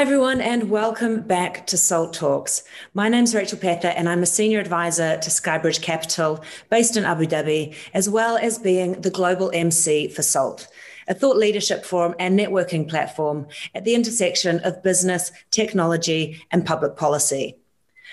Hi, everyone, and welcome back to Salt Talks. My name is Rachel Pether, and I'm a senior advisor to Skybridge Capital based in Abu Dhabi, as well as being the global MC for Salt, a thought leadership forum and networking platform at the intersection of business, technology, and public policy.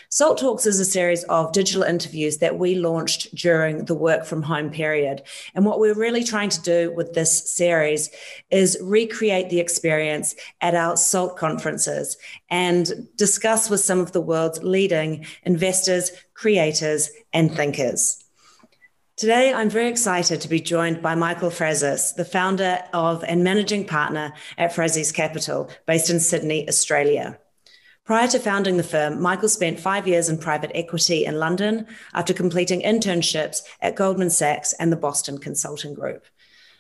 Salt Talks is a series of digital interviews that we launched during the work from home period. And what we're really trying to do with this series is recreate the experience at our SALT conferences and discuss with some of the world's leading investors, creators, and thinkers. Today, I'm very excited to be joined by Michael Frazis, the founder of and managing partner at Frazis Capital, based in Sydney, Australia. Prior to founding the firm, Michael spent five years in private equity in London after completing internships at Goldman Sachs and the Boston Consulting Group.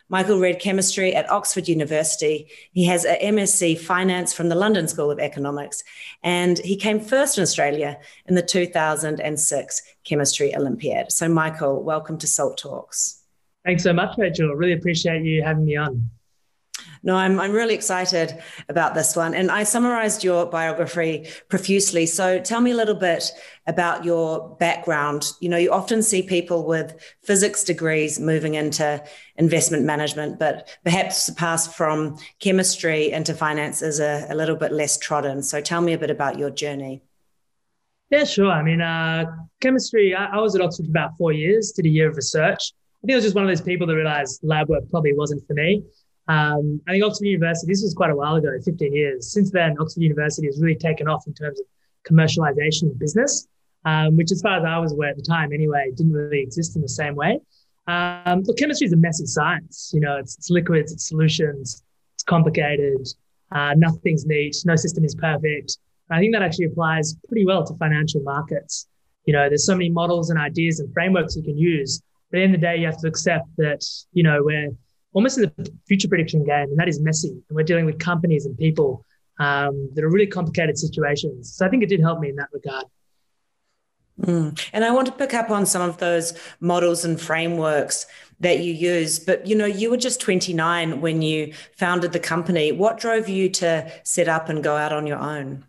Michael read chemistry at Oxford University. He has a MSc Finance from the London School of Economics, and he came first in Australia in the 2006 Chemistry Olympiad. So, Michael, welcome to Salt Talks. Thanks so much, Rachel. Really appreciate you having me on. No, I'm, I'm really excited about this one. And I summarized your biography profusely. So tell me a little bit about your background. You know, you often see people with physics degrees moving into investment management, but perhaps the path from chemistry into finance is a, a little bit less trodden. So tell me a bit about your journey. Yeah, sure. I mean, uh, chemistry, I, I was at Oxford for about four years, did a year of research. I think I was just one of those people that realized lab work probably wasn't for me. Um, I think Oxford University, this was quite a while ago, 15 years. Since then, Oxford University has really taken off in terms of commercialization of business, um, which, as far as I was aware at the time anyway, didn't really exist in the same way. Um, look, chemistry is a messy science. You know, it's, it's liquids, it's solutions, it's complicated, uh, nothing's neat, no system is perfect. I think that actually applies pretty well to financial markets. You know, there's so many models and ideas and frameworks you can use. But at the end of the day, you have to accept that, you know, we're almost in the future prediction game, and that is messy. And we're dealing with companies and people um, that are really complicated situations. So I think it did help me in that regard. Mm. And I want to pick up on some of those models and frameworks that you use. But you know, you were just 29 when you founded the company. What drove you to set up and go out on your own?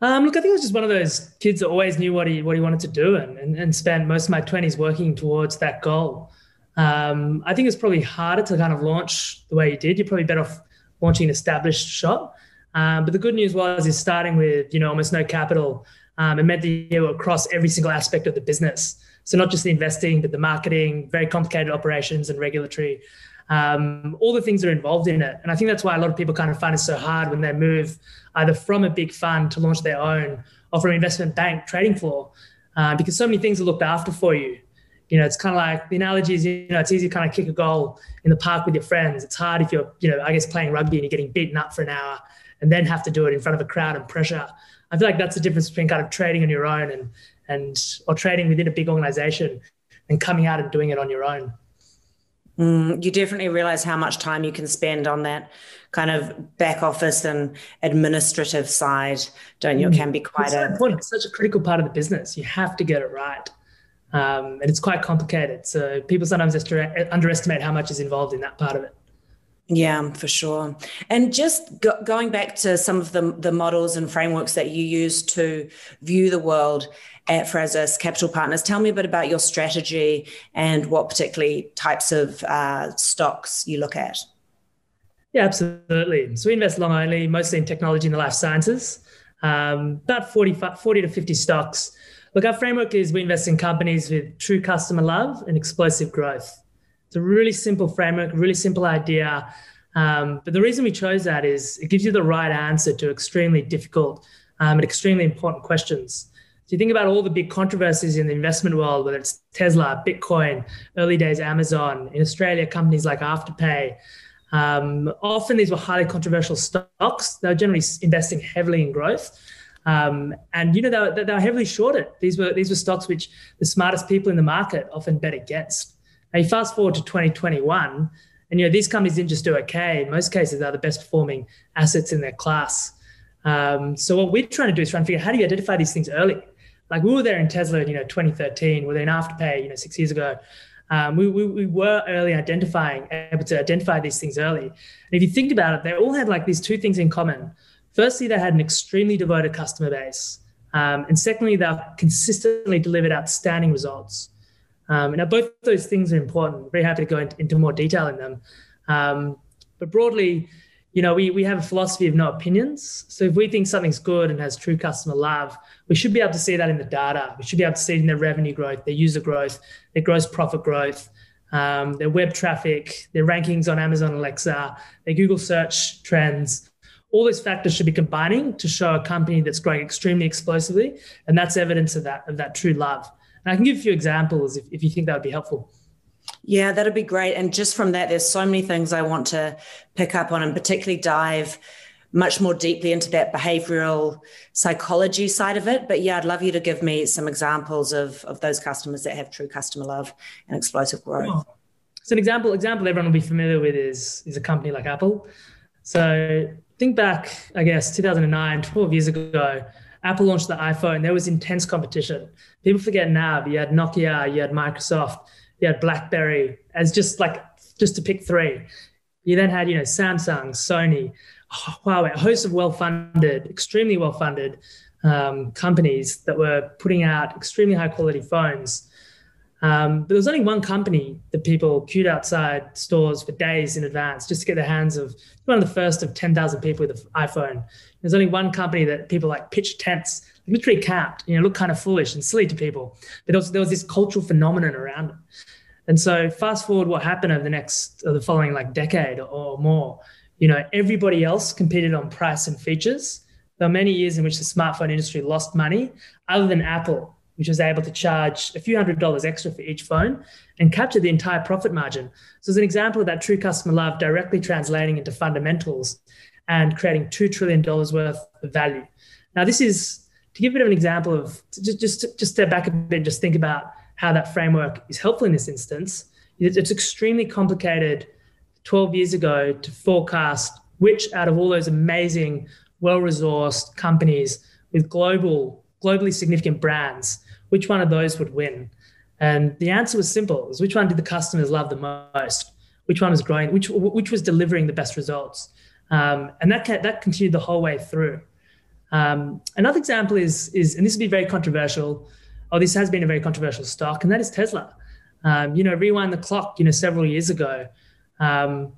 Um, look, I think I was just one of those kids that always knew what he what he wanted to do and, and, and spent most of my 20s working towards that goal. Um, I think it's probably harder to kind of launch the way you did. You're probably better off launching an established shop. Um, but the good news was is starting with you know almost no capital. Um, it meant that you were across every single aspect of the business. So not just the investing, but the marketing, very complicated operations and regulatory, um, all the things that are involved in it. And I think that's why a lot of people kind of find it so hard when they move either from a big fund to launch their own or from an investment bank trading floor, uh, because so many things are looked after for you. You know, it's kind of like the analogy is, you know, it's easy to kind of kick a goal in the park with your friends. It's hard if you're, you know, I guess playing rugby and you're getting beaten up for an hour and then have to do it in front of a crowd and pressure. I feel like that's the difference between kind of trading on your own and, and or trading within a big organization and coming out and doing it on your own. Mm, you definitely realize how much time you can spend on that kind of back office and administrative side, don't you? It mm. can be quite it's a It's such a critical part of the business. You have to get it right. Um, and it's quite complicated. So people sometimes underestimate how much is involved in that part of it. Yeah, for sure. And just go- going back to some of the, the models and frameworks that you use to view the world at Frazis Capital Partners, tell me a bit about your strategy and what particularly types of uh, stocks you look at. Yeah, absolutely. So we invest long only, mostly in technology and the life sciences, um, about 40, 40 to 50 stocks Look, our framework is we invest in companies with true customer love and explosive growth. It's a really simple framework, really simple idea. Um, but the reason we chose that is it gives you the right answer to extremely difficult um, and extremely important questions. So you think about all the big controversies in the investment world, whether it's Tesla, Bitcoin, early days Amazon, in Australia, companies like Afterpay. Um, often these were highly controversial stocks. They were generally investing heavily in growth. Um, and you know they were, they were heavily shorted. These were these were stocks which the smartest people in the market often bet against. Now you fast forward to 2021, and you know these companies didn't just do okay. In most cases, they're the best performing assets in their class. Um, so what we're trying to do is try and figure out how do you identify these things early. Like we were there in Tesla, you know, 2013. We were in Afterpay, you know, six years ago. Um, we, we, we, were early identifying, able to identify these things early. And if you think about it, they all had like these two things in common. Firstly, they had an extremely devoted customer base. Um, and secondly, they've consistently delivered outstanding results. Um, now, both those things are important. Very happy to go into, into more detail in them. Um, but broadly, you know, we, we have a philosophy of no opinions. So if we think something's good and has true customer love, we should be able to see that in the data. We should be able to see it in their revenue growth, their user growth, their gross profit growth, um, their web traffic, their rankings on Amazon Alexa, their Google search trends. All those factors should be combining to show a company that's growing extremely explosively, and that's evidence of that of that true love. And I can give a few examples if, if you think that would be helpful. Yeah, that'd be great. And just from that, there's so many things I want to pick up on and particularly dive much more deeply into that behavioral psychology side of it. But yeah, I'd love you to give me some examples of, of those customers that have true customer love and explosive growth. Oh. So an example example everyone will be familiar with is is a company like Apple. So think back, I guess 2009, 12 years ago, Apple launched the iPhone. There was intense competition. People forget now, you had Nokia, you had Microsoft, you had BlackBerry as just like just to pick three. You then had you know Samsung, Sony, Huawei, a host of well-funded, extremely well-funded um, companies that were putting out extremely high-quality phones. Um, but there was only one company that people queued outside stores for days in advance just to get their hands of one of the first of 10,000 people with an iPhone. There's only one company that people like pitched tents, literally camped, you know, looked kind of foolish and silly to people. But there was, there was this cultural phenomenon around it. And so fast forward what happened over the next, or the following like decade or more, you know, everybody else competed on price and features. There were many years in which the smartphone industry lost money, other than Apple, which was able to charge a few hundred dollars extra for each phone and capture the entire profit margin. So, as an example of that true customer love directly translating into fundamentals and creating $2 trillion worth of value. Now, this is to give a bit of an example of just, just, just step back a bit and just think about how that framework is helpful in this instance. It's extremely complicated 12 years ago to forecast which out of all those amazing, well-resourced companies with global, globally significant brands, which one of those would win? And the answer was simple: was which one did the customers love the most? Which one was growing? Which which was delivering the best results? Um, and that that continued the whole way through. Um, another example is is, and this would be very controversial. Oh, this has been a very controversial stock, and that is Tesla. Um, you know, rewind the clock. You know, several years ago, um,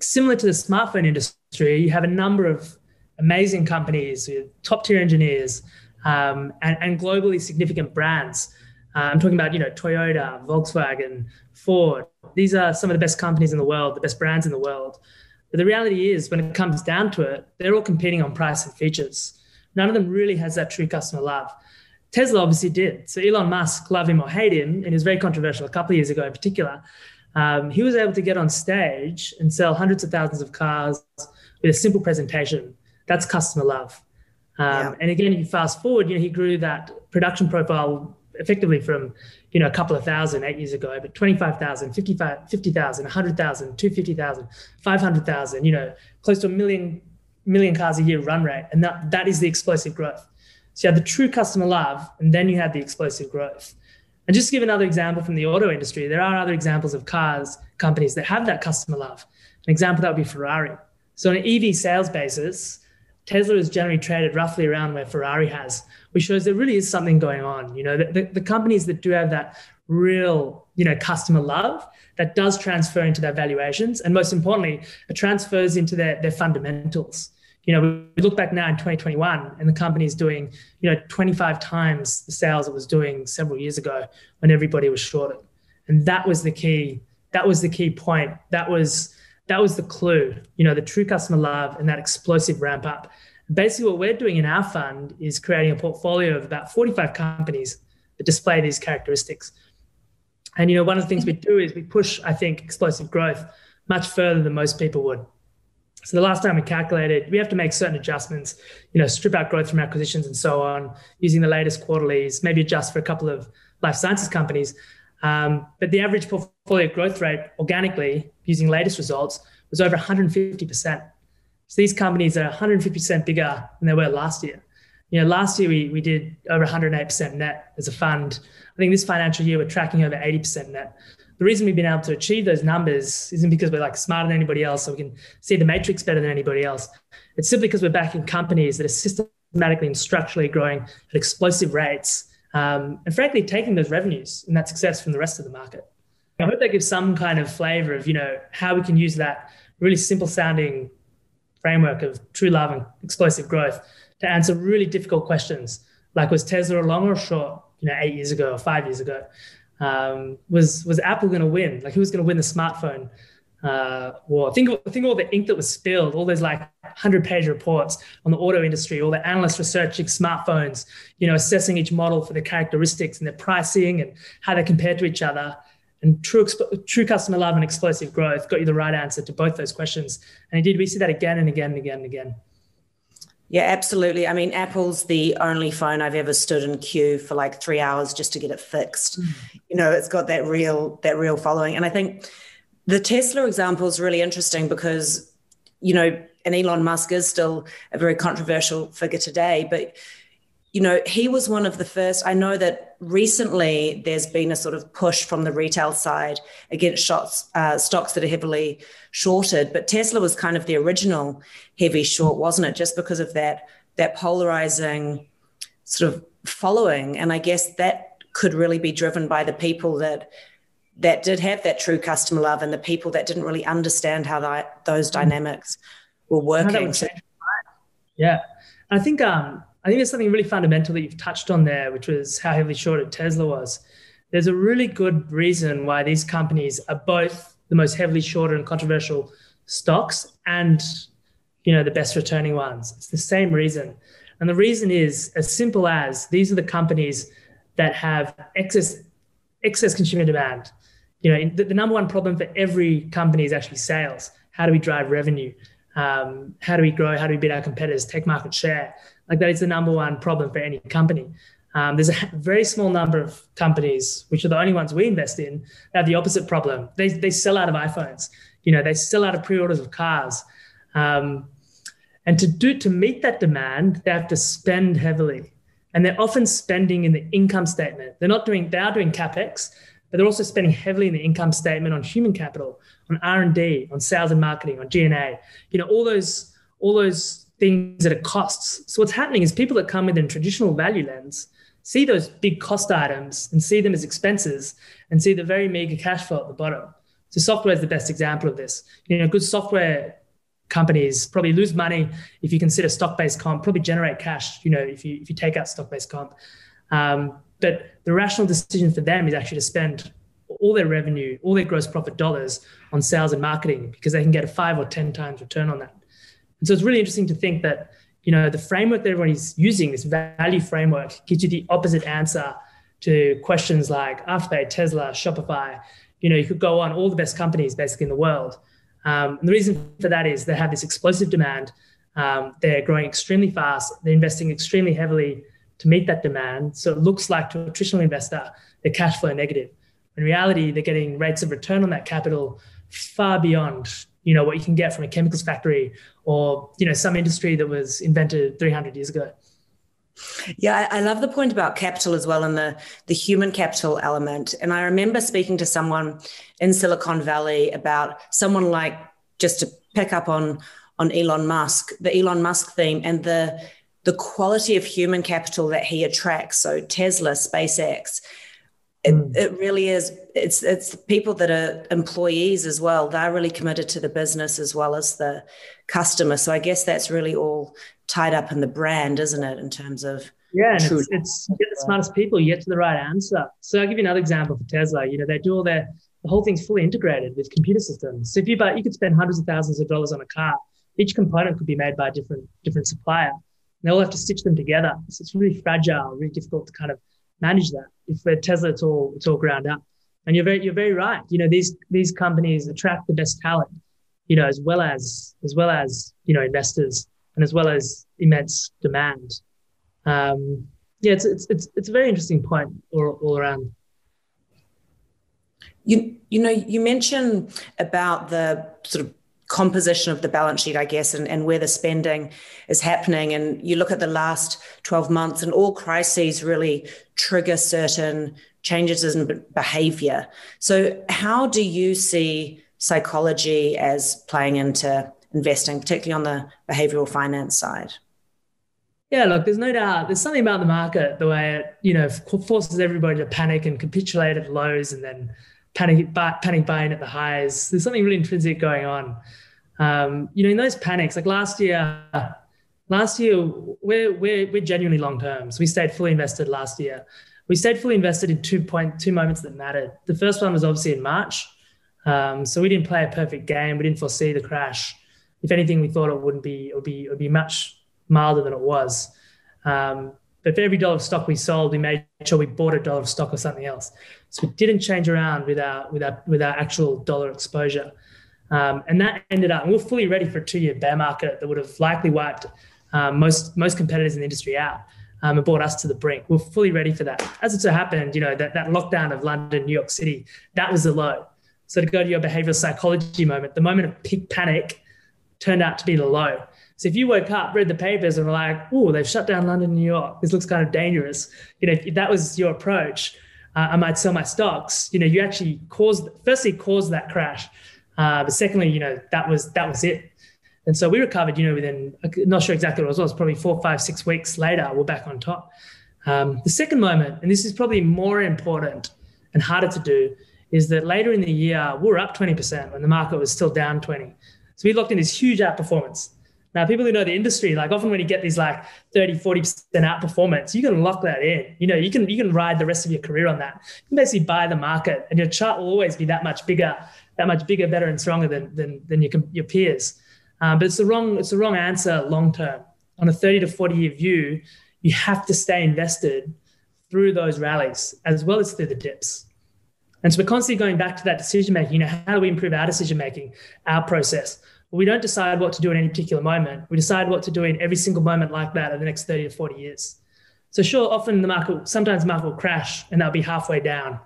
similar to the smartphone industry, you have a number of amazing companies with top tier engineers um, and, and, globally significant brands. Uh, I'm talking about, you know, Toyota, Volkswagen, Ford. These are some of the best companies in the world, the best brands in the world. But the reality is, when it comes down to it, they're all competing on price and features. None of them really has that true customer love. Tesla obviously did. So Elon Musk, love him or hate him, and he was very controversial a couple of years ago in particular um, he was able to get on stage and sell hundreds of thousands of cars with a simple presentation. That's customer love. Um, yeah. And again, if you fast forward, you know, he grew that production profile effectively from, you know, a couple of thousand eight years ago, but 25,000, 50,000, 100,000, 250,000, 500,000, you know, close to a million, million cars a year run rate. And that, that is the explosive growth. So you had the true customer love, and then you had the explosive growth. And just to give another example from the auto industry, there are other examples of cars companies that have that customer love. An example that would be Ferrari. So on an EV sales basis, Tesla is generally traded roughly around where Ferrari has, which shows there really is something going on. You know, the, the, companies that do have that real, you know, customer love that does transfer into their valuations, and most importantly, it transfers into their, their fundamentals you know, we look back now in 2021 and the company is doing, you know, 25 times the sales it was doing several years ago when everybody was shorted. And that was the key. That was the key point. That was that was the clue, you know, the true customer love and that explosive ramp up. Basically, what we're doing in our fund is creating a portfolio of about 45 companies that display these characteristics. And you know, one of the things we do is we push, I think, explosive growth much further than most people would. So the last time we calculated, we have to make certain adjustments, you know, strip out growth from acquisitions and so on, using the latest quarterlies, maybe adjust for a couple of life sciences companies. Um, but the average portfolio growth rate organically, using latest results, was over 150%. So these companies are 150% bigger than they were last year. You know, last year we, we did over 108% net as a fund. I think this financial year we're tracking over 80% net. The reason we've been able to achieve those numbers isn't because we're like smarter than anybody else or we can see the matrix better than anybody else. It's simply because we're backing companies that are systematically and structurally growing at explosive rates um, and frankly taking those revenues and that success from the rest of the market. I hope that gives some kind of flavor of, you know, how we can use that really simple sounding framework of true love and explosive growth to answer really difficult questions like was Tesla long or short, you know, eight years ago or five years ago? Um, was was Apple going to win? Like who was going to win the smartphone uh, war? Think of, think of all the ink that was spilled, all those like hundred page reports on the auto industry, all the analysts researching smartphones, you know, assessing each model for their characteristics and their pricing and how they compare to each other. And true, true customer love and explosive growth got you the right answer to both those questions. And indeed, we see that again and again and again and again. Yeah, absolutely. I mean, Apple's the only phone I've ever stood in queue for like three hours just to get it fixed. Mm. You know, it's got that real that real following. And I think the Tesla example is really interesting because, you know, and Elon Musk is still a very controversial figure today, but you know, he was one of the first. I know that recently there's been a sort of push from the retail side against shots, uh, stocks that are heavily shorted, but Tesla was kind of the original heavy short, wasn't it? Just because of that that polarizing sort of following, and I guess that could really be driven by the people that that did have that true customer love and the people that didn't really understand how that, those dynamics were working. Yeah, I think um, I think there's something really fundamental that you've touched on there, which was how heavily shorted Tesla was. There's a really good reason why these companies are both the most heavily shorted and controversial stocks and you know the best returning ones. It's the same reason. And the reason is as simple as these are the companies that have excess excess consumer demand. You know, the, the number one problem for every company is actually sales. How do we drive revenue? Um, how do we grow? How do we beat our competitors? Take market share. Like that is the number one problem for any company. Um, there's a very small number of companies, which are the only ones we invest in, that have the opposite problem. They, they sell out of iPhones. You know, they sell out of pre-orders of cars. Um, and to do to meet that demand, they have to spend heavily. And they're often spending in the income statement. They're not doing, they are doing CapEx, but they're also spending heavily in the income statement on human capital, on R&D, on sales and marketing, on G&A. You know, all those, all those things that are costs. So what's happening is people that come with a traditional value lens see those big cost items and see them as expenses and see the very meager cash flow at the bottom. So software is the best example of this. You know, good software companies probably lose money if you consider stock-based comp, probably generate cash, you know, if you if you take out stock-based comp. Um, but the rational decision for them is actually to spend all their revenue, all their gross profit dollars on sales and marketing because they can get a five or 10 times return on that. And so it's really interesting to think that, you know, the framework that everybody's using, this value framework, gives you the opposite answer to questions like Afterpay, Tesla, Shopify. You know, you could go on all the best companies basically in the world. Um, and the reason for that is they have this explosive demand. Um, they're growing extremely fast. They're investing extremely heavily to meet that demand. So it looks like to a traditional investor, they're cash flow negative. In reality, they're getting rates of return on that capital far beyond you know what you can get from a chemicals factory or you know some industry that was invented 300 years ago yeah i love the point about capital as well and the the human capital element and i remember speaking to someone in silicon valley about someone like just to pick up on on elon musk the elon musk theme and the the quality of human capital that he attracts so tesla spacex it, mm. it really is it's it's people that are employees as well. They're really committed to the business as well as the customer. So i guess that's really all tied up in the brand isn't it in terms of yeah and it's, it's get the smartest people you get to the right answer. So i'll give you another example for tesla. You know they do all their the whole thing's fully integrated with computer systems. So if you buy you could spend hundreds of thousands of dollars on a car each component could be made by a different different supplier they all have to stitch them together so it's really fragile really difficult to kind of manage that. If we're Tesla, it's all it's all ground up. And you're very you're very right. You know these these companies attract the best talent. You know as well as as well as you know investors and as well as immense demand. Um, yeah, it's it's it's it's a very interesting point all, all around. You you know you mentioned about the sort of composition of the balance sheet, I guess, and, and where the spending is happening. And you look at the last 12 months, and all crises really trigger certain changes in behavior. So, how do you see psychology as playing into investing, particularly on the behavioral finance side? Yeah, look, there's no doubt. There's something about the market, the way it, you know, forces everybody to panic and capitulate at lows and then panic, panic buying at the highs. There's something really intrinsic going on. Um, you know, in those panics, like last year, last year we're we're, we're genuinely long terms. We stayed fully invested last year. We stayed fully invested in two point two moments that mattered. The first one was obviously in March, um, so we didn't play a perfect game. We didn't foresee the crash. If anything, we thought it wouldn't be it would be it would be much milder than it was. Um, but for every dollar of stock we sold, we made sure we bought a dollar of stock or something else. So we didn't change around with our with our with our actual dollar exposure. Um, and that ended up, and we we're fully ready for a two-year bear market that would have likely wiped um, most most competitors in the industry out um, and brought us to the brink. We we're fully ready for that. As it so happened, you know that that lockdown of London, New York City, that was the low. So to go to your behavioral psychology moment, the moment of peak panic turned out to be the low. So if you woke up, read the papers, and were like, "Oh, they've shut down London, New York. This looks kind of dangerous," you know, if that was your approach, uh, I might sell my stocks. You know, you actually caused, firstly, caused that crash, uh, but secondly, you know, that was that was it. And so we recovered. You know, within not sure exactly what it was. It was probably four, five, six weeks later. We're back on top. Um, the second moment, and this is probably more important and harder to do, is that later in the year we were up 20% when the market was still down 20. So we locked in this huge outperformance. Now, people who know the industry, like often when you get these like 30, 40% outperformance, you can lock that in. You know, you can you can ride the rest of your career on that. You can basically buy the market and your chart will always be that much bigger, that much bigger, better, and stronger than than, than your, your peers. Um, but it's the wrong, it's the wrong answer long term. On a 30 to 40 year view, you have to stay invested through those rallies as well as through the dips. And so we're constantly going back to that decision making. You know, how do we improve our decision making, our process? We don't decide what to do in any particular moment. We decide what to do in every single moment like that over the next 30 to 40 years. So sure, often the market, sometimes the market will crash and that'll be halfway down.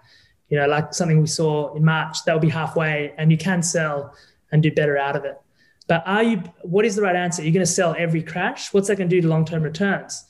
You know, like something we saw in March, that'll be halfway and you can sell and do better out of it. But are you, what is the right answer? You're going to sell every crash? What's that going to do to long-term returns?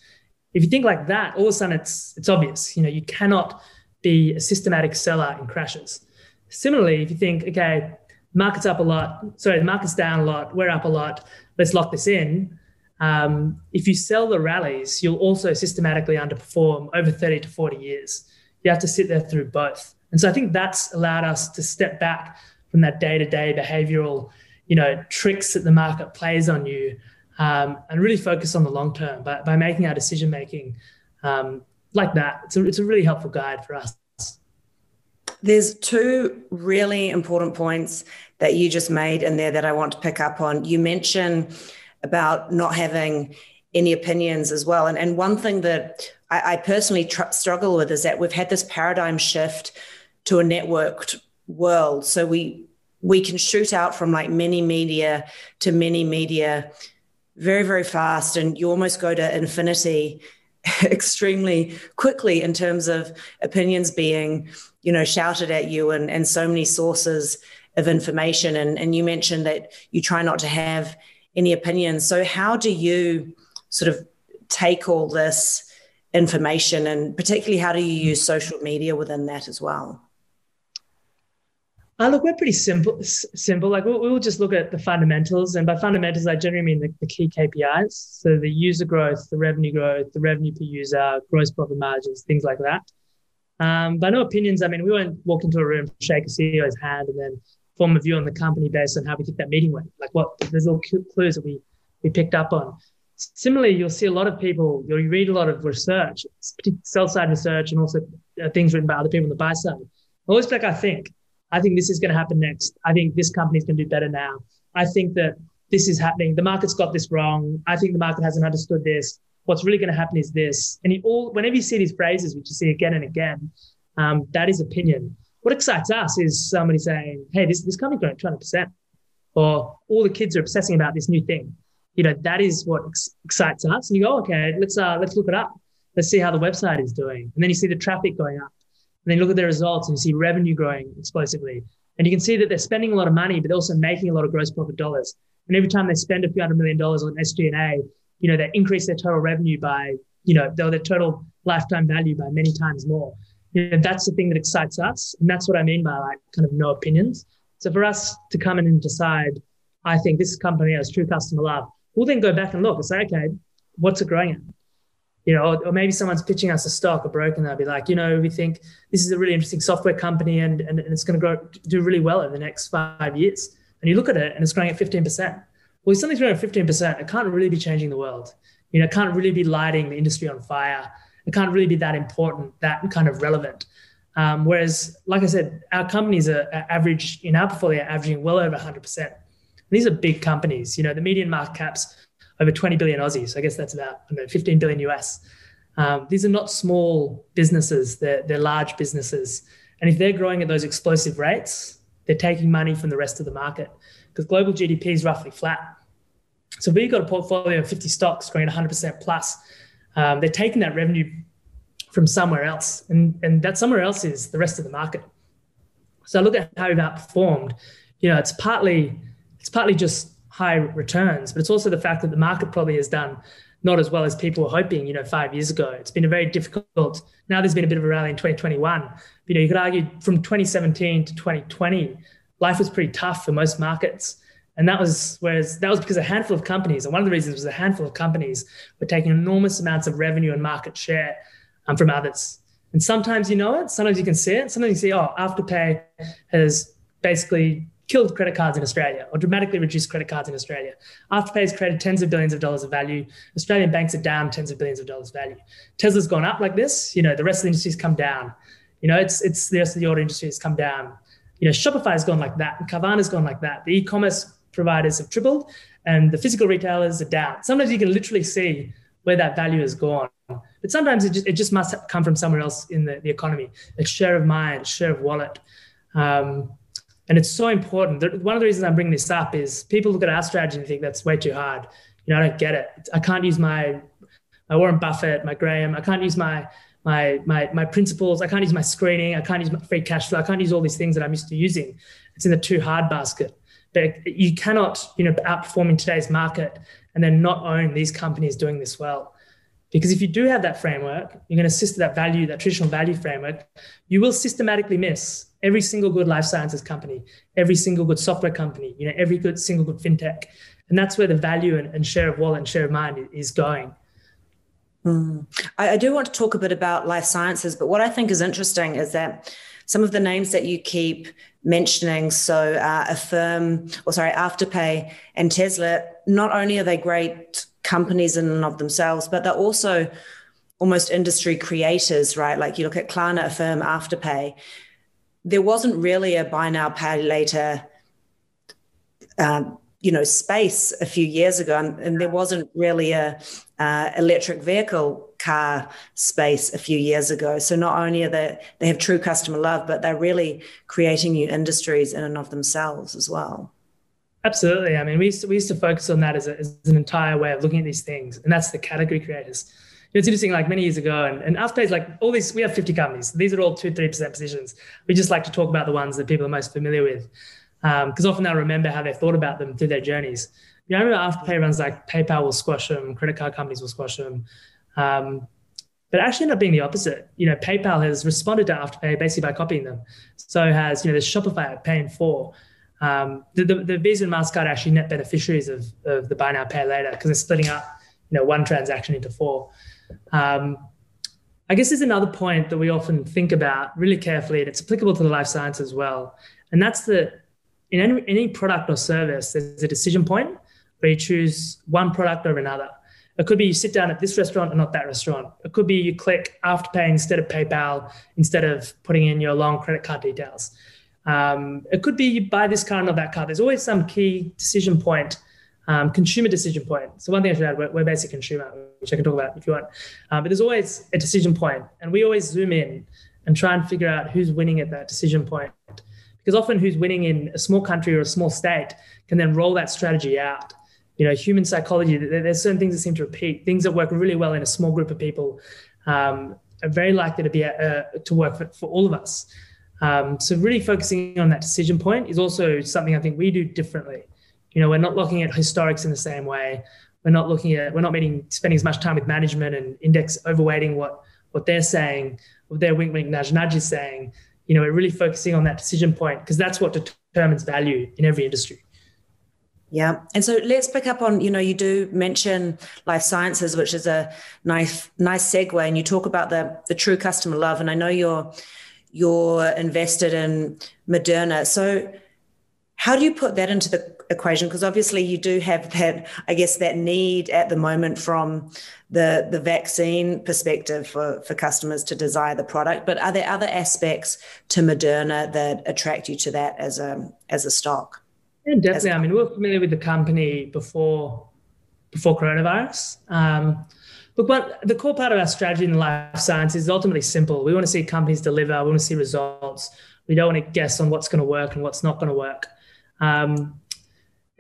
If you think like that, all of a sudden it's, it's obvious. You know, you cannot be a systematic seller in crashes. Similarly, if you think, okay, market's up a lot, sorry, the market's down a lot, we're up a lot, let's lock this in. Um, if you sell the rallies, you'll also systematically underperform over 30 to 40 years. You have to sit there through both. And so I think that's allowed us to step back from that day-to-day behavioral, you know, tricks that the market plays on you um, and really focus on the long term by, by making our decision making um, like that. It's a, it's a really helpful guide for us. There's two really important points that you just made in there that I want to pick up on. You mentioned about not having any opinions as well. And, and one thing that I, I personally tr- struggle with is that we've had this paradigm shift to a networked world. So we we can shoot out from like many media to many media very, very fast. And you almost go to infinity extremely quickly in terms of opinions being, you know, shouted at you and, and so many sources of information. And, and you mentioned that you try not to have any opinions. So how do you sort of take all this information and particularly how do you use social media within that as well? Uh, look, we're pretty simple. Simple. Like we'll, we'll, just look at the fundamentals, and by fundamentals, I generally mean the, the, key KPIs. So the user growth, the revenue growth, the revenue per user, gross profit margins, things like that. Um, by no opinions, I mean we won't walk into a room, shake a CEO's hand, and then form a view on the company based on how we think that meeting went. Like what there's little clues that we we picked up on. Similarly, you'll see a lot of people. You'll read a lot of research, sell side research, and also uh, things written by other people on the buy side. Always like I think I think this is going to happen next. I think this company is going to do better now. I think that this is happening. The market's got this wrong. I think the market hasn't understood this. What's really going to happen is this. And you all, whenever you see these phrases, which you see again and again, um, that is opinion. What excites us is somebody saying, "Hey, this this company's growing 200 percent," or all the kids are obsessing about this new thing. You know, that is what ex- excites us. And you go, "Okay, let's uh, let's look it up. Let's see how the website is doing." And then you see the traffic going up and then you look at their results and you see revenue growing explosively. And you can see that they're spending a lot of money, but they're also making a lot of gross profit dollars. And every time they spend a few hundred million dollars on SG&A, you know, they increase their total revenue by, you know, their total lifetime value by many times more. You know, that's the thing that excites us. And that's what I mean by like kind of no opinions. So for us to come in and decide, I think this company has true customer love, we'll then go back and look and say, okay, what's it growing at? You know, or, maybe someone's pitching us a stock or broken, and they'll be like, you know, we think this is a really interesting software company and, and, and it's going to grow, do really well in the next five years. And you look at it and it's growing at 15%. Well, if something's growing at 15%, it can't really be changing the world. You know, it can't really be lighting the industry on fire. It can't really be that important, that kind of relevant. Um, whereas, like I said, our companies are, are average in our portfolio, averaging well over 100%. These are big companies. You know, the median market caps over 20 billion Aussies. So I guess that's about know, 15 billion US. Um, these are not small businesses; they're, they're large businesses. And if they're growing at those explosive rates, they're taking money from the rest of the market because global GDP is roughly flat. So if we've got a portfolio of 50 stocks growing 100% plus, um, they're taking that revenue from somewhere else. And, and that somewhere else is the rest of the market. So I look at how we've outperformed. You know, it's partly it's partly just high returns, but it's also the fact that the market probably has done not as well as people were hoping, you know, five years ago. It's been a very difficult. Now there's been a bit of a rally in 2021. You know, you could argue from 2017 to 2020, life was pretty tough for most markets. And that was whereas that was because a handful of companies, and one of the reasons was a handful of companies were taking enormous amounts of revenue and market share um, from others. And sometimes you know it, sometimes you can see it, sometimes you see, oh, Afterpay has basically killed credit cards in Australia or dramatically reduced credit cards in Australia. Afterpay has created tens of billions of dollars of value. Australian banks are down tens of billions of dollars of value. Tesla's gone up like this. You know, the rest of the industry's come down. You know, it's it's the rest of the auto industry has come down. You know, Shopify has gone like that, and Carvana's gone like that. The e-commerce providers have tripled, and the physical retailers are down. Sometimes you can literally see where that value has gone. But sometimes it just, it just must come from somewhere else in the, the economy, It's share of mind, share of wallet. Um, and it's so important. One of the reasons I'm bringing this up is people look at our strategy and think that's way too hard. You know, I don't get it. I can't use my my Warren Buffett, my Graham. I can't use my my my my principles. I can't use my screening. I can't use my free cash flow. I can't use all these things that I'm used to using. It's in the too hard basket. But you cannot, you know, outperform in today's market and then not own these companies doing this well. Because if you do have that framework, you're going to assist that value, that traditional value framework, you will systematically miss every single good life sciences company, every single good software company, you know, every good single good fintech. And that's where the value and, and share of wallet and share of mind is going. Mm. I, I do want to talk a bit about life sciences, but what I think is interesting is that some of the names that you keep mentioning, so uh, Affirm, or sorry, Afterpay and Tesla, not only are they great companies in and of themselves, but they're also almost industry creators, right? Like you look at Klarna, Affirm, Afterpay there wasn't really a buy now, pay later, um, you know, space a few years ago, and, and there wasn't really a uh, electric vehicle car space a few years ago. So not only are they they have true customer love, but they're really creating new industries in and of themselves as well. Absolutely. I mean, we used to, we used to focus on that as, a, as an entire way of looking at these things, and that's the category creators it's interesting, like many years ago, and, and Afterpay is like all these, we have 50 companies. These are all two, 3% positions. We just like to talk about the ones that people are most familiar with. Because um, often they'll remember how they thought about them through their journeys. You know, I remember Afterpay runs like PayPal will squash them, credit card companies will squash them. Um, but actually ended up being the opposite. You know, PayPal has responded to Afterpay basically by copying them. So has, you know, the Shopify paying for. Um, the, the, the Visa and MasterCard are actually net beneficiaries of, of the buy now, pay later because they're splitting up, you know, one transaction into four. Um, I guess there's another point that we often think about really carefully, and it's applicable to the life science as well. And that's that in any, any product or service, there's a decision point where you choose one product over another. It could be you sit down at this restaurant and not that restaurant. It could be you click Afterpay instead of PayPal, instead of putting in your long credit card details. Um, it could be you buy this car not that car. There's always some key decision point um, consumer decision point. So one thing I should add, we're, we're basic consumer, which I can talk about if you want. Uh, but there's always a decision point, and we always zoom in and try and figure out who's winning at that decision point. Because often, who's winning in a small country or a small state can then roll that strategy out. You know, human psychology. There's certain things that seem to repeat. Things that work really well in a small group of people um, are very likely to be uh, to work for, for all of us. Um, so really focusing on that decision point is also something I think we do differently. You know, we're not looking at historics in the same way. We're not looking at we're not meeting spending as much time with management and index overweighting what what they're saying, what their wink wink nudge nudge is saying. You know, we're really focusing on that decision point because that's what determines value in every industry. Yeah. And so let's pick up on, you know, you do mention life sciences, which is a nice, nice segue. And you talk about the the true customer love. And I know you're you're invested in Moderna. So how do you put that into the equation? Because obviously you do have that, I guess, that need at the moment from the, the vaccine perspective for, for customers to desire the product. But are there other aspects to Moderna that attract you to that as a as a stock? Yeah, definitely. I mean, we are familiar with the company before before coronavirus. Um, look, what the core part of our strategy in life science is ultimately simple. We want to see companies deliver. We want to see results. We don't want to guess on what's going to work and what's not going to work. Um,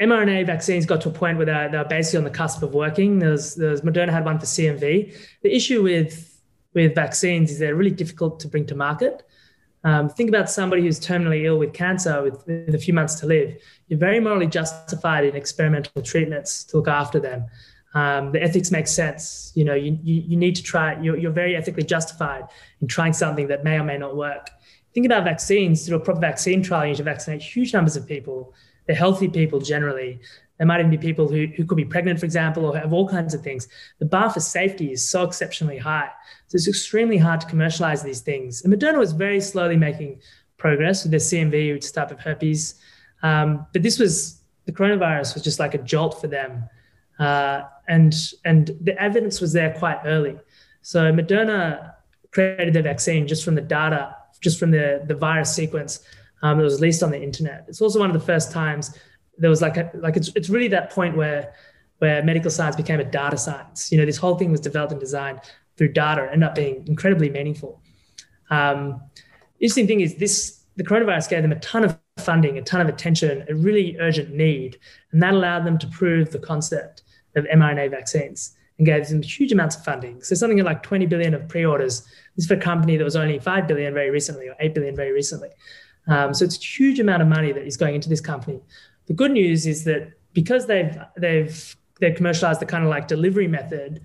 mRNA vaccines got to a point where they're, they're basically on the cusp of working. There's, there's Moderna had one for CMV. The issue with with vaccines is they're really difficult to bring to market. Um, think about somebody who's terminally ill with cancer with, with, a few months to live. You're very morally justified in experimental treatments to look after them. Um, the ethics make sense. You know, you, you, you need to try, you're, you're very ethically justified in trying something that may or may not work. Think about vaccines. Through a proper vaccine trial, you need to vaccinate huge numbers of people. They're healthy people generally. There might even be people who, who could be pregnant, for example, or have all kinds of things. The bar for safety is so exceptionally high. So it's extremely hard to commercialize these things. And Moderna was very slowly making progress with their CMV, which is type of herpes. Um, but this was, the coronavirus was just like a jolt for them. Uh, and, and the evidence was there quite early. So Moderna created the vaccine just from the data, just from the, the virus sequence um, that was released on the internet. It's also one of the first times there was like a, like it's it's really that point where where medical science became a data science. You know, this whole thing was developed and designed through data, and ended up being incredibly meaningful. Um, interesting thing is this: the coronavirus gave them a ton of funding, a ton of attention, a really urgent need, and that allowed them to prove the concept of mRNA vaccines and gave them huge amounts of funding. So something like 20 billion of pre-orders. This is for a company that was only 5 billion very recently or 8 billion very recently. Um, so it's a huge amount of money that is going into this company. The good news is that because they've they've they've commercialized the kind of like delivery method,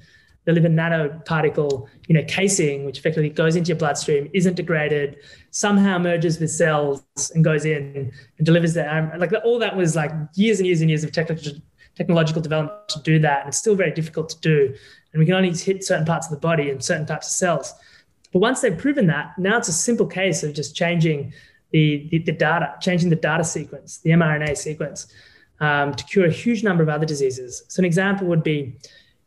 lipid nanoparticle, you know, casing, which effectively goes into your bloodstream, isn't degraded, somehow merges with cells and goes in and delivers that. Like all that was like years and years and years of technical technological development to do that. And it's still very difficult to do. And we can only hit certain parts of the body and certain types of cells. But once they've proven that, now it's a simple case of just changing the, the, the data, changing the data sequence, the mRNA sequence, um, to cure a huge number of other diseases. So an example would be,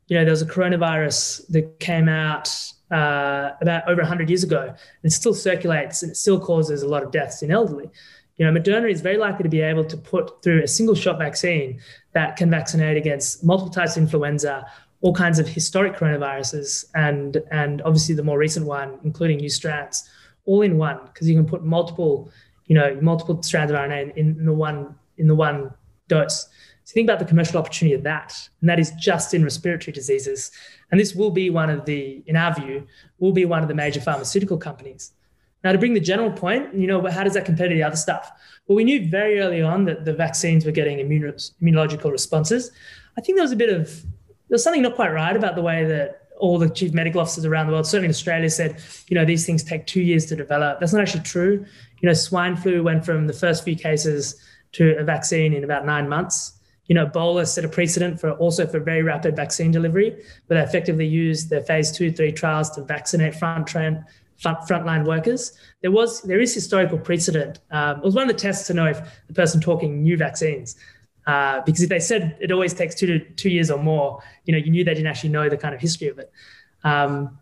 you know, there was a coronavirus that came out uh, about over 100 years ago, and it still circulates and it still causes a lot of deaths in elderly. You know, Moderna is very likely to be able to put through a single shot vaccine that can vaccinate against multiple types of influenza, all kinds of historic coronaviruses, and and obviously the more recent one, including new strands all in one because you can put multiple, you know, multiple strands of RNA in, in the one in the one dose. So think about the commercial opportunity of that, and that is just in respiratory diseases. And this will be one of the, in our view, will be one of the major pharmaceutical companies. Now, to bring the general point, you know, how does that compare to the other stuff? Well, we knew very early on that the vaccines were getting immunological responses. I think there was a bit of, there was something not quite right about the way that all the chief medical officers around the world, certainly in Australia, said, you know, these things take two years to develop. That's not actually true. You know, swine flu went from the first few cases to a vaccine in about nine months. You know, Ebola set a precedent for also for very rapid vaccine delivery, but they effectively used their phase two, three trials to vaccinate front, frontline workers. There was there is historical precedent. Um, it was one of the tests to know if the person talking knew vaccines. Uh, because if they said it always takes two to two years or more, you know, you knew they didn't actually know the kind of history of it. Um,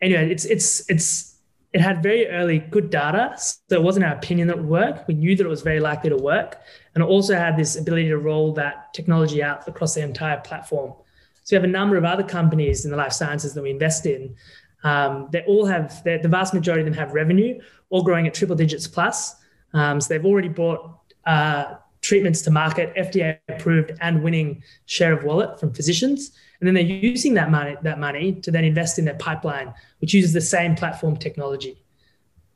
anyway, it's it's it's it had very early good data, so it wasn't our opinion that it would work. We knew that it was very likely to work, and it also had this ability to roll that technology out across the entire platform. So we have a number of other companies in the life sciences that we invest in. Um, they all have the vast majority of them have revenue, all growing at triple digits plus. Um, so they've already brought uh, treatments to market, FDA approved, and winning share of wallet from physicians. And then they're using that money, that money to then invest in their pipeline, which uses the same platform technology.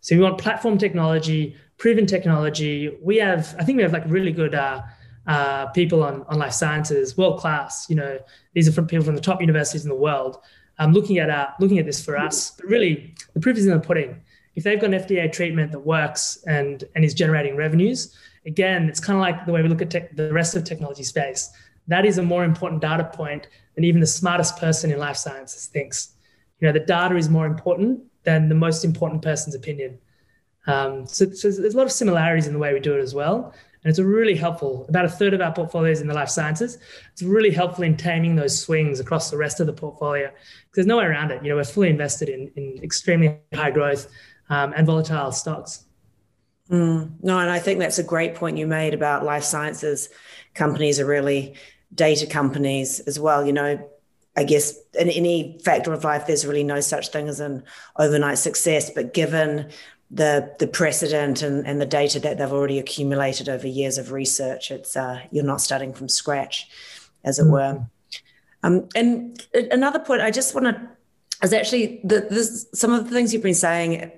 So we want platform technology, proven technology. We have, I think we have like really good uh, uh, people on, on life sciences, world class. You know, these are from people from the top universities in the world. Um, looking at uh, looking at this for us, but really the proof is in the pudding. If they've got an FDA treatment that works and and is generating revenues, again, it's kind of like the way we look at tech, the rest of technology space. That is a more important data point than even the smartest person in life sciences thinks. You know, the data is more important than the most important person's opinion. Um, so, so, there's a lot of similarities in the way we do it as well. And it's really helpful. About a third of our portfolios in the life sciences. It's really helpful in taming those swings across the rest of the portfolio because there's no way around it. You know, we're fully invested in, in extremely high growth um, and volatile stocks. Mm, no, and I think that's a great point you made about life sciences companies are really data companies as well. You know, I guess in any factor of life, there's really no such thing as an overnight success. But given the the precedent and, and the data that they've already accumulated over years of research, it's uh, you're not starting from scratch, as it mm-hmm. were. Um, and another point I just want to is actually the, this, some of the things you've been saying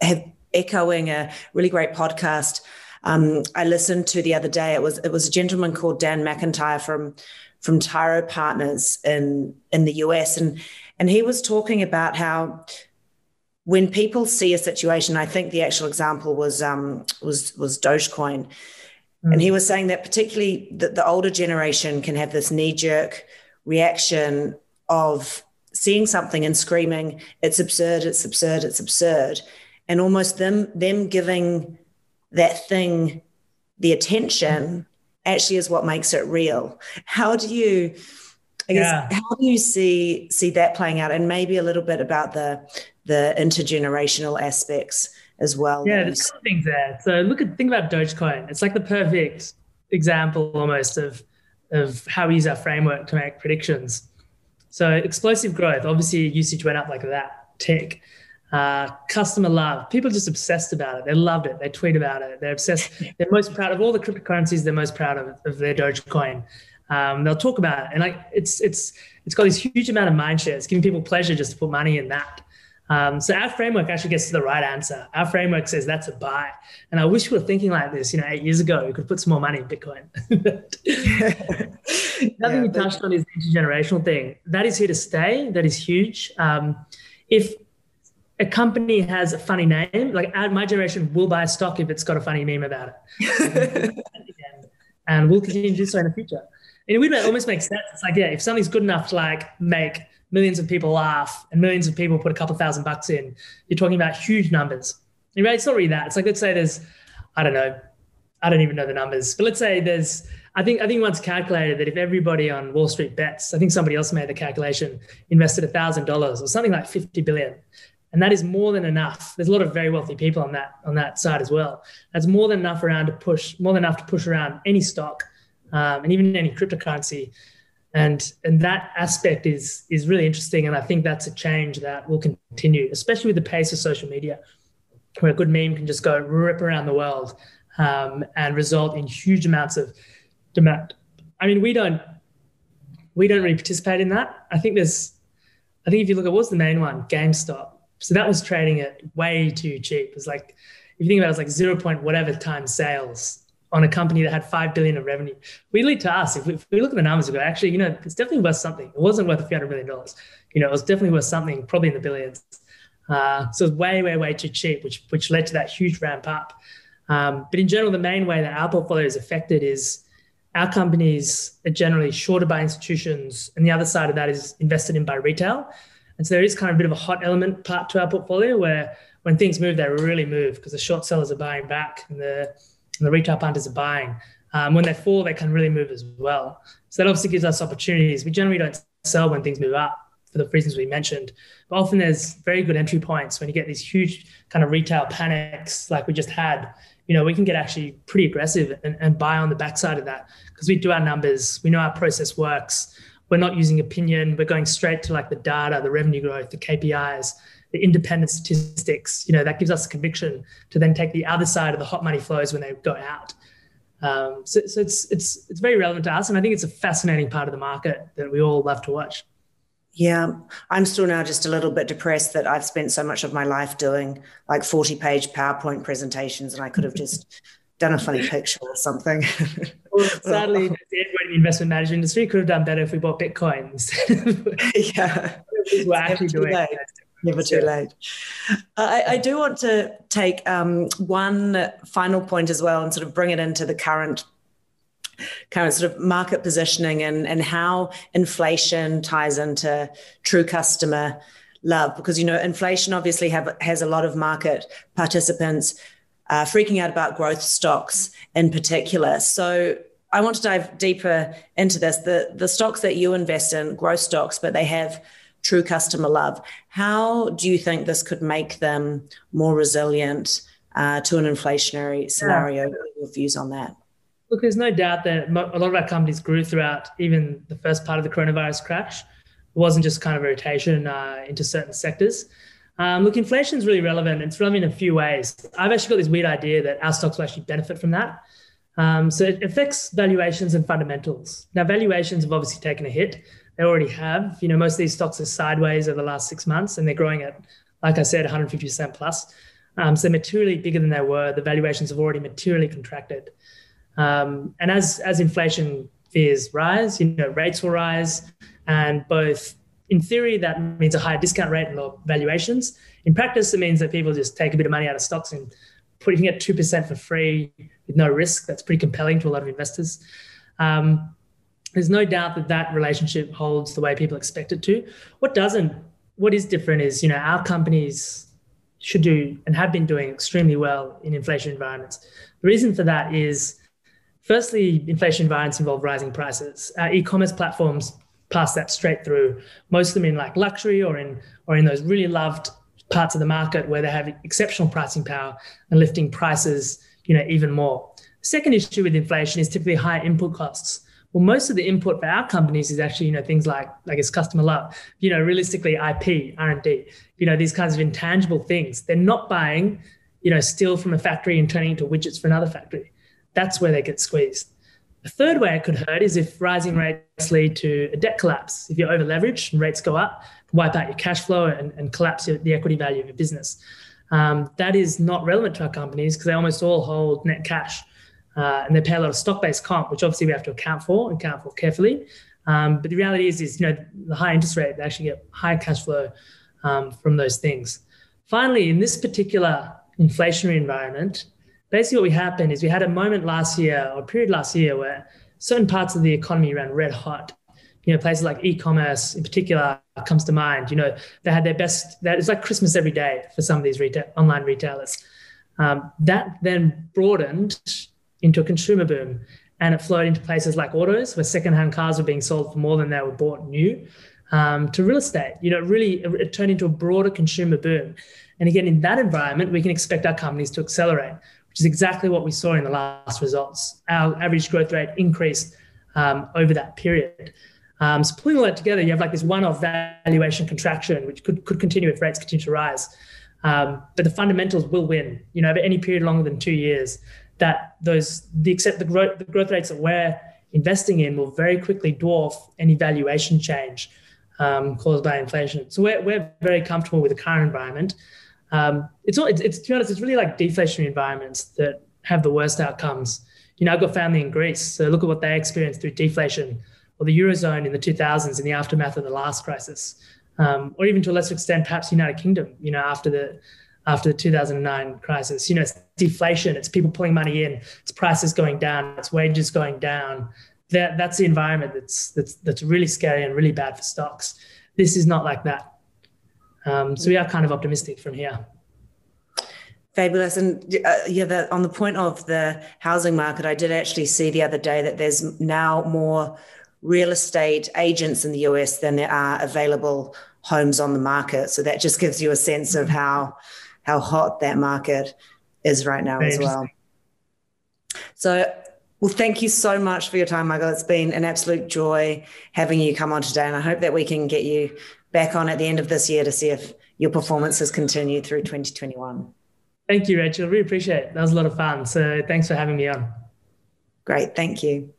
have echoing a really great podcast um, I listened to the other day. It was it was a gentleman called Dan McIntyre from from Tyro Partners in in the US, and and he was talking about how when people see a situation, I think the actual example was um, was was Dogecoin, mm. and he was saying that particularly that the older generation can have this knee jerk reaction of seeing something and screaming, "It's absurd! It's absurd! It's absurd!" and almost them them giving that thing the attention actually is what makes it real. How do you I guess yeah. how do you see see that playing out, and maybe a little bit about the the intergenerational aspects as well? Yeah, there's some things there. So look at think about Dogecoin. It's like the perfect example almost of of how we use our framework to make predictions. So explosive growth, obviously usage went up like that. Tech, uh, customer love. People just obsessed about it. They loved it. They tweet about it. They're obsessed. They're most proud of all the cryptocurrencies. They're most proud of, of their Dogecoin. Um, they'll talk about it, and like it's it's it's got this huge amount of mind share. It's giving people pleasure just to put money in that. Um, so our framework actually gets to the right answer. Our framework says that's a buy. And I wish we were thinking like this, you know, eight years ago, we could put some more money in Bitcoin. Nothing yeah, you touched on is the intergenerational thing. That is here to stay. That is huge. Um, if a company has a funny name, like my generation will buy a stock if it's got a funny meme about it. and we'll continue to do so in the future. And it would almost make sense. It's like, yeah, if something's good enough to like make millions of people laugh and millions of people put a couple thousand bucks in, you're talking about huge numbers. It's not really that. It's like, let's say there's, I don't know, I don't even know the numbers, but let's say there's, I think, I think once calculated that if everybody on Wall Street bets, I think somebody else made the calculation, invested thousand dollars or something like 50 billion and that is more than enough. There's a lot of very wealthy people on that on that side as well. That's more than enough around to push more than enough to push around any stock um, and even any cryptocurrency. And and that aspect is is really interesting, and I think that's a change that will continue, especially with the pace of social media, where a good meme can just go rip around the world um, and result in huge amounts of demand. I mean, we don't we don't really participate in that. I think there's I think if you look at what's the main one, GameStop so that was trading at way too cheap. It's like if you think about it, it's like zero point whatever times sales on a company that had five billion of revenue. We lead to us if we, if we look at the numbers, we go actually, you know, it's definitely worth something. It wasn't worth a few hundred million dollars. You know, it was definitely worth something, probably in the billions. Uh, so it's way, way, way too cheap, which which led to that huge ramp up. Um, but in general, the main way that our portfolio is affected is our companies are generally shorted by institutions, and the other side of that is invested in by retail. And so there is kind of a bit of a hot element part to our portfolio where when things move, they really move because the short sellers are buying back and the, the retail punters are buying. Um, when they fall, they can really move as well. So that obviously gives us opportunities. We generally don't sell when things move up for the reasons we mentioned. But often there's very good entry points when you get these huge kind of retail panics like we just had. You know, we can get actually pretty aggressive and, and buy on the backside of that because we do our numbers, we know our process works we're not using opinion. We're going straight to like the data, the revenue growth, the KPIs, the independent statistics. You know, that gives us conviction to then take the other side of the hot money flows when they go out. Um, so, so it's it's it's very relevant to us, and I think it's a fascinating part of the market that we all love to watch. Yeah, I'm still now just a little bit depressed that I've spent so much of my life doing like 40 page PowerPoint presentations and I could have just done a funny picture or something. Well, sadly, the investment management industry could have done better if we bought Bitcoins. yeah. We're actually doing. Never too late. I, I, do want to take um, one final point as well and sort of bring it into the current of sort of market positioning and, and how inflation ties into true customer love. Because you know inflation obviously have has a lot of market participants uh, freaking out about growth stocks in particular. So i want to dive deeper into this. The the stocks that you invest in growth stocks but they have true customer love how do you think this could make them more resilient uh, to an inflationary scenario yeah. your views on that Look, there's no doubt that a lot of our companies grew throughout even the first part of the coronavirus crash. It wasn't just kind of a rotation uh, into certain sectors. Um, look, inflation is really relevant. It's relevant in a few ways. I've actually got this weird idea that our stocks will actually benefit from that. Um, so it affects valuations and fundamentals. Now, valuations have obviously taken a hit. They already have. You know, most of these stocks are sideways over the last six months, and they're growing at, like I said, 150% plus. Um, so they're materially bigger than they were. The valuations have already materially contracted. Um, and as as inflation fears rise, you know rates will rise, and both in theory that means a higher discount rate and lower valuations. In practice, it means that people just take a bit of money out of stocks and putting it two percent for free with no risk. That's pretty compelling to a lot of investors. Um, there's no doubt that that relationship holds the way people expect it to. What doesn't, what is different is, you know, our companies should do and have been doing extremely well in inflation environments. The reason for that is Firstly, inflation environments involve rising prices. Our e-commerce platforms pass that straight through. Most of them in like luxury or in or in those really loved parts of the market where they have exceptional pricing power and lifting prices, you know, even more. Second issue with inflation is typically higher input costs. Well, most of the input for our companies is actually, you know, things like, I guess, customer love, you know, realistically IP, R&D, you know, these kinds of intangible things. They're not buying, you know, steel from a factory and turning into widgets for another factory that's where they get squeezed. The third way it could hurt is if rising rates lead to a debt collapse. If you're over leveraged and rates go up, wipe out your cash flow and, and collapse your, the equity value of your business. Um, that is not relevant to our companies because they almost all hold net cash uh, and they pay a lot of stock-based comp, which obviously we have to account for and account for carefully. Um, but the reality is, is you know, the high interest rate, they actually get higher cash flow um, from those things. Finally, in this particular inflationary environment, basically what we happened is we had a moment last year or period last year where certain parts of the economy ran red hot. You know, places like e-commerce in particular comes to mind. You know, they had their best. That it's like Christmas every day for some of these retail online retailers. Um, that then broadened into a consumer boom, and it flowed into places like autos, where secondhand cars were being sold for more than they were bought new, um, to real estate. You know, really, it, it turned into a broader consumer boom. And again, in that environment, we can expect our companies to accelerate which is exactly what we saw in the last results. Our average growth rate increased um, over that period. Um, so pulling all that together, you have like this one-off valuation contraction, which could, could continue if rates continue to rise. Um, but the fundamentals will win. You know, over any period longer than two years, that those the except the growth the growth rates that we're investing in will very quickly dwarf any valuation change um, caused by inflation. So we're we're very comfortable with the current environment. Um, it's all it's, it's to be honest, it's really like deflationary environments that have the worst outcomes. You know, I've got family in Greece, so look at what they experienced through deflation, or the eurozone in the 2000s in the aftermath of the last crisis, um, or even to a lesser extent, perhaps the United Kingdom. You know, after the after the 2009 crisis, you know, it's deflation. It's people pulling money in. It's prices going down. It's wages going down. That that's the environment that's that's that's really scary and really bad for stocks. This is not like that. Um, so we are kind of optimistic from here. Fabulous. And uh, yeah, the, on the point of the housing market, I did actually see the other day that there's now more real estate agents in the US than there are available homes on the market. So that just gives you a sense of how how hot that market is right now Very as well. So well, thank you so much for your time, Michael. It's been an absolute joy having you come on today. And I hope that we can get you back on at the end of this year to see if your performance has continued through 2021. Thank you, Rachel. Really appreciate it. That was a lot of fun. So thanks for having me on. Great. Thank you.